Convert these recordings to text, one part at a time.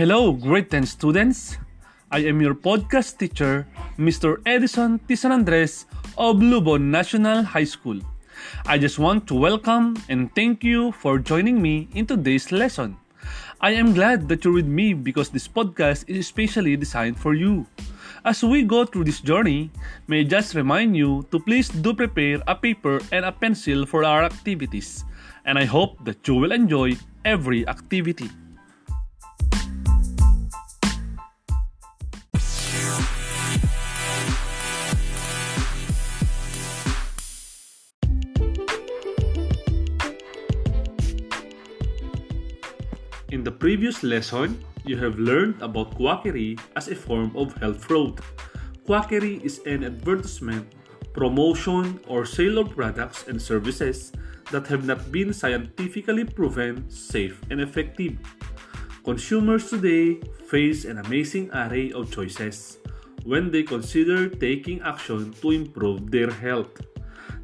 Hello, grade 10 students. I am your podcast teacher, Mr. Edison Tisan Andres of Lubon National High School. I just want to welcome and thank you for joining me in today's lesson. I am glad that you're with me because this podcast is especially designed for you. As we go through this journey, may I just remind you to please do prepare a paper and a pencil for our activities. And I hope that you will enjoy every activity. In the previous lesson, you have learned about quackery as a form of health fraud. Quackery is an advertisement, promotion, or sale of products and services that have not been scientifically proven safe and effective. Consumers today face an amazing array of choices when they consider taking action to improve their health.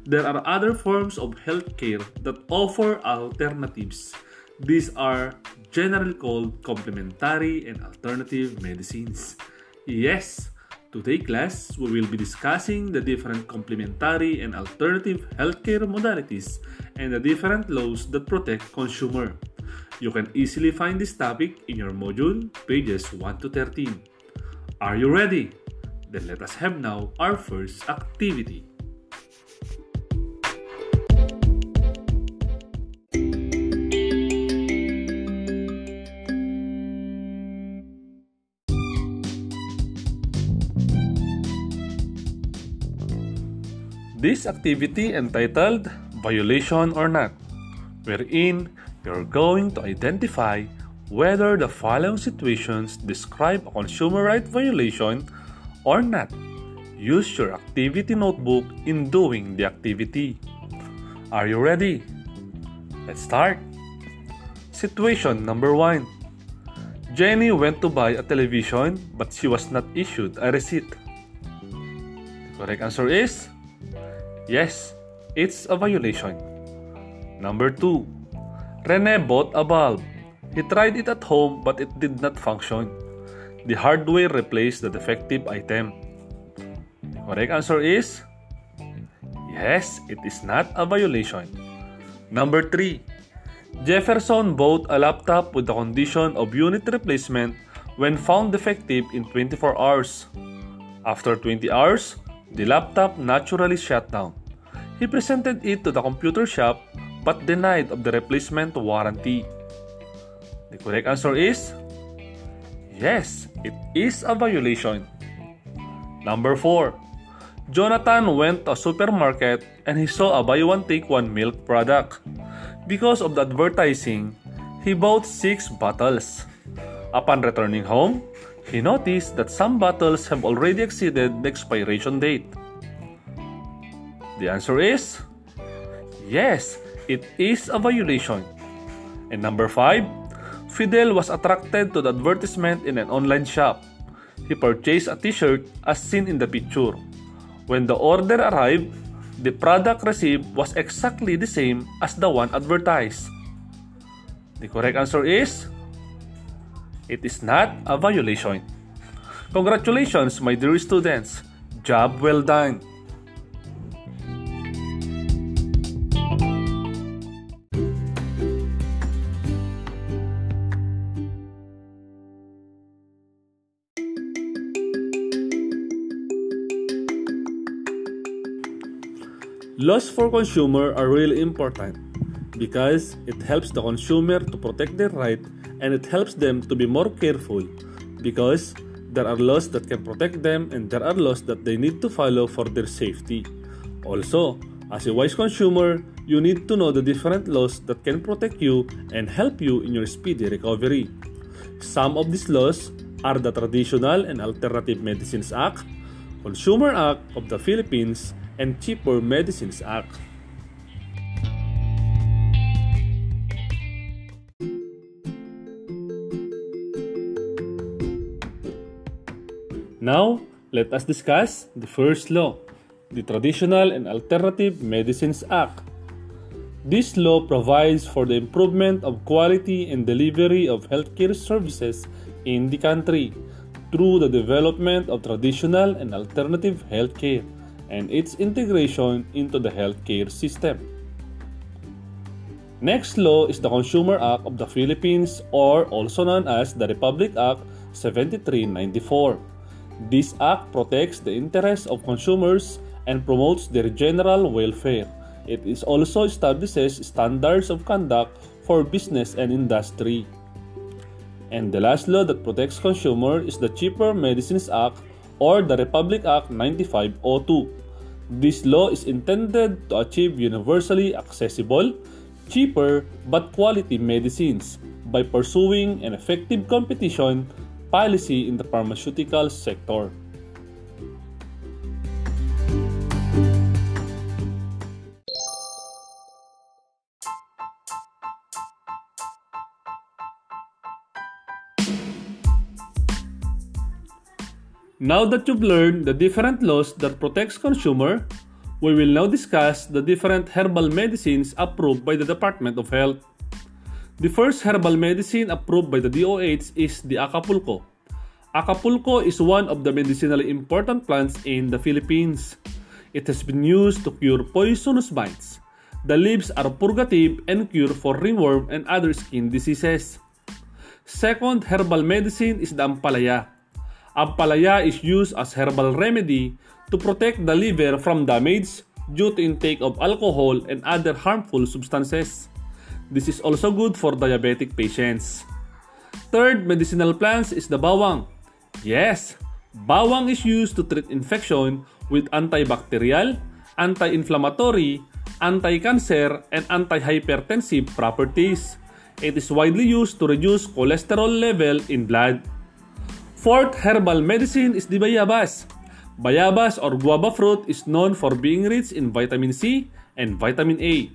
There are other forms of healthcare that offer alternatives. These are generally called complementary and alternative medicines. Yes, today class we will be discussing the different complementary and alternative healthcare modalities and the different laws that protect consumer. You can easily find this topic in your module pages 1 to 13. Are you ready? Then let us have now our first activity. This activity entitled Violation or Not, wherein you're going to identify whether the following situations describe a consumer right violation or not. Use your activity notebook in doing the activity. Are you ready? Let's start. Situation number one Jenny went to buy a television but she was not issued a receipt. The correct answer is Yes, it's a violation. Number 2. Rene bought a bulb. He tried it at home but it did not function. The hardware replaced the defective item. Correct answer is Yes, it is not a violation. Number 3. Jefferson bought a laptop with the condition of unit replacement when found defective in 24 hours. After 20 hours, the laptop naturally shut down. He presented it to the computer shop but denied of the replacement warranty. The correct answer is Yes, it is a violation. Number 4. Jonathan went to a supermarket and he saw a buy one take one milk product. Because of the advertising, he bought 6 bottles. Upon returning home, he noticed that some bottles have already exceeded the expiration date. The answer is yes, it is a violation. And number 5, Fidel was attracted to the advertisement in an online shop. He purchased a t-shirt as seen in the picture. When the order arrived, the product received was exactly the same as the one advertised. The correct answer is it is not a violation. Congratulations, my dear students. Job well done. Laws for consumer are really important because it helps the consumer to protect their right and it helps them to be more careful because there are laws that can protect them and there are laws that they need to follow for their safety. Also, as a wise consumer, you need to know the different laws that can protect you and help you in your speedy recovery. Some of these laws are the Traditional and Alternative Medicines Act, Consumer Act of the Philippines, and Cheaper Medicines Act. Now, let us discuss the first law, the Traditional and Alternative Medicines Act. This law provides for the improvement of quality and delivery of healthcare services in the country through the development of traditional and alternative healthcare and its integration into the healthcare system. Next law is the Consumer Act of the Philippines or also known as the Republic Act 7394. This act protects the interests of consumers and promotes their general welfare. It is also establishes standards of conduct for business and industry. And the last law that protects consumer is the Cheaper Medicines Act or the Republic Act 9502. This law is intended to achieve universally accessible, cheaper, but quality medicines by pursuing an effective competition policy in the pharmaceutical sector. Now that you've learned the different laws that protects consumer, we will now discuss the different herbal medicines approved by the Department of Health. The first herbal medicine approved by the DOH is the Akapulko. Akapulko is one of the medicinally important plants in the Philippines. It has been used to cure poisonous bites. The leaves are purgative and cure for ringworm and other skin diseases. Second herbal medicine is the Ampalaya. Ampalaya is used as herbal remedy to protect the liver from damage due to intake of alcohol and other harmful substances. This is also good for diabetic patients. Third medicinal plants is the bawang. Yes, bawang is used to treat infection with antibacterial, anti-inflammatory, anti-cancer, and anti-hypertensive properties. It is widely used to reduce cholesterol level in blood. Fourth herbal medicine is the bayabas. Bayabas or guava fruit is known for being rich in vitamin C and vitamin A.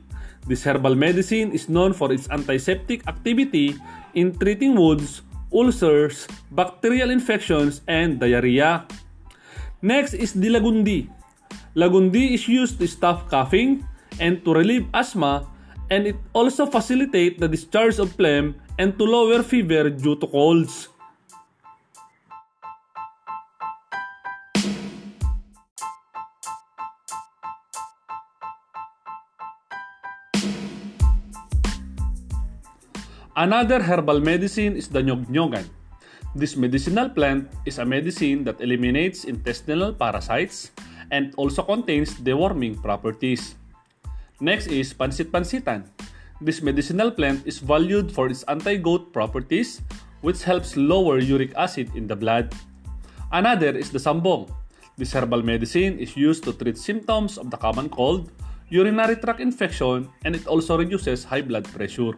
This herbal medicine is known for its antiseptic activity in treating wounds, ulcers, bacterial infections, and diarrhea. Next is the lagundi. Lagundi is used to stop coughing and to relieve asthma and it also facilitates the discharge of phlegm and to lower fever due to colds. Another herbal medicine is the niyog-niyogan. This medicinal plant is a medicine that eliminates intestinal parasites and also contains deworming properties. Next is pansit-pansitan. This medicinal plant is valued for its anti-gout properties which helps lower uric acid in the blood. Another is the sambong. This herbal medicine is used to treat symptoms of the common cold, urinary tract infection, and it also reduces high blood pressure.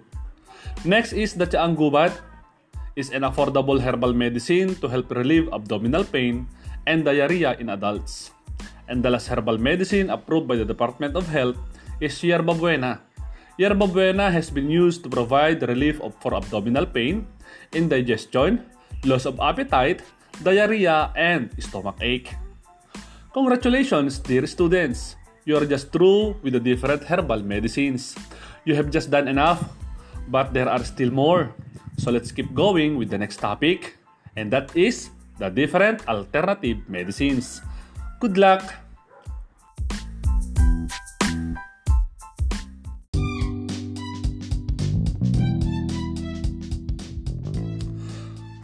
Next is the Tsaang Gubat is an affordable herbal medicine to help relieve abdominal pain and diarrhea in adults. And the last herbal medicine approved by the Department of Health is Yerba Buena. Yerba Buena has been used to provide relief for abdominal pain, indigestion, loss of appetite, diarrhea, and stomach ache. Congratulations, dear students! You are just through with the different herbal medicines. You have just done enough but there are still more. So let's keep going with the next topic, and that is the different alternative medicines. Good luck!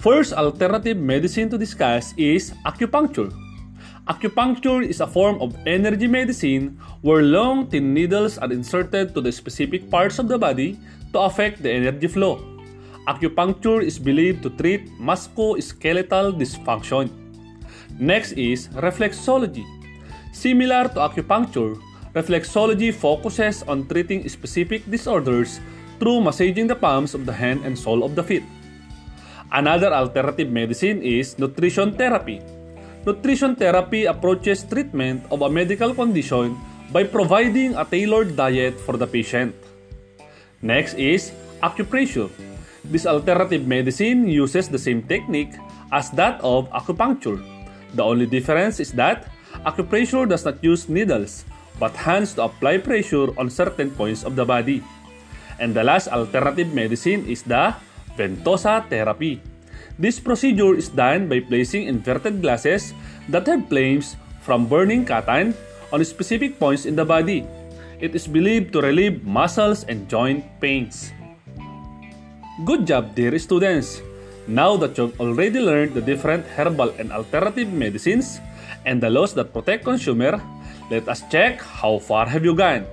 First alternative medicine to discuss is acupuncture. Acupuncture is a form of energy medicine where long thin needles are inserted to the specific parts of the body to affect the energy flow. Acupuncture is believed to treat musculoskeletal dysfunction. Next is reflexology. Similar to acupuncture, reflexology focuses on treating specific disorders through massaging the palms of the hand and sole of the feet. Another alternative medicine is nutrition therapy. Nutrition therapy approaches treatment of a medical condition by providing a tailored diet for the patient. Next is acupressure. This alternative medicine uses the same technique as that of acupuncture. The only difference is that acupressure does not use needles but hands to apply pressure on certain points of the body. And the last alternative medicine is the ventosa therapy. This procedure is done by placing inverted glasses that have flames from burning cotton on specific points in the body. It is believed to relieve muscles and joint pains. Good job, dear students! Now that you've already learned the different herbal and alternative medicines and the laws that protect consumer, let us check how far have you gone.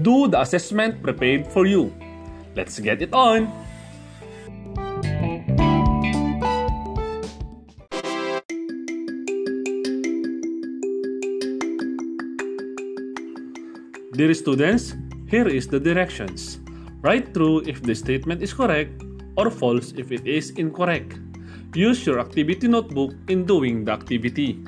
Do the assessment prepared for you. Let's get it on! Dear students, here is the directions. Write true if the statement is correct or false if it is incorrect. Use your activity notebook in doing the activity.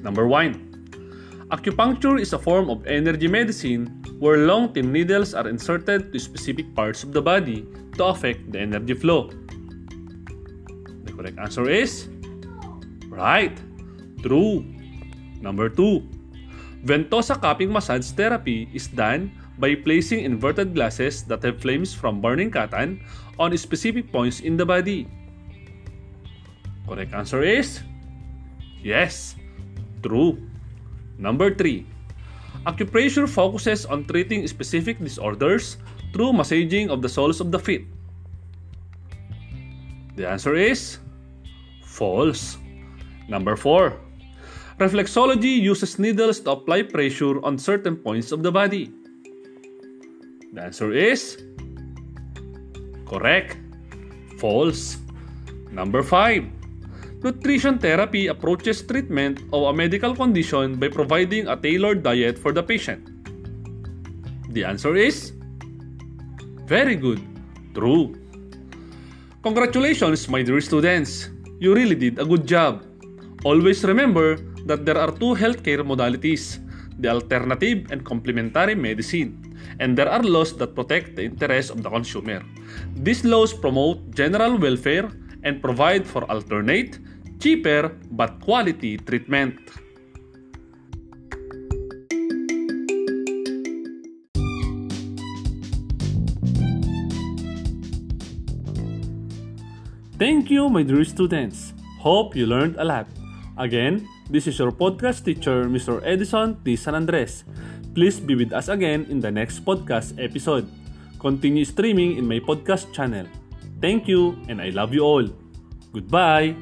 Number 1. Acupuncture is a form of energy medicine where long thin needles are inserted to specific parts of the body to affect the energy flow. The correct answer is right. True. Number 2. Ventosa cupping massage therapy is done by placing inverted glasses that have flames from burning cotton on specific points in the body. Correct answer is yes, true. Number 3. Acupressure focuses on treating specific disorders through massaging of the soles of the feet. The answer is false. Number 4. Reflexology uses needles to apply pressure on certain points of the body. The answer is correct. False. Number 5. Nutrition therapy approaches treatment of a medical condition by providing a tailored diet for the patient. The answer is very good. True. Congratulations, my dear students. You really did a good job. Always remember that there are two healthcare modalities the alternative and complementary medicine, and there are laws that protect the interests of the consumer. These laws promote general welfare and provide for alternate, cheaper, but quality treatment. Thank you, my dear students. Hope you learned a lot. Again, this is your podcast teacher, Mr. Edison T. San Andres. Please be with us again in the next podcast episode. Continue streaming in my podcast channel. Thank you and I love you all. Goodbye.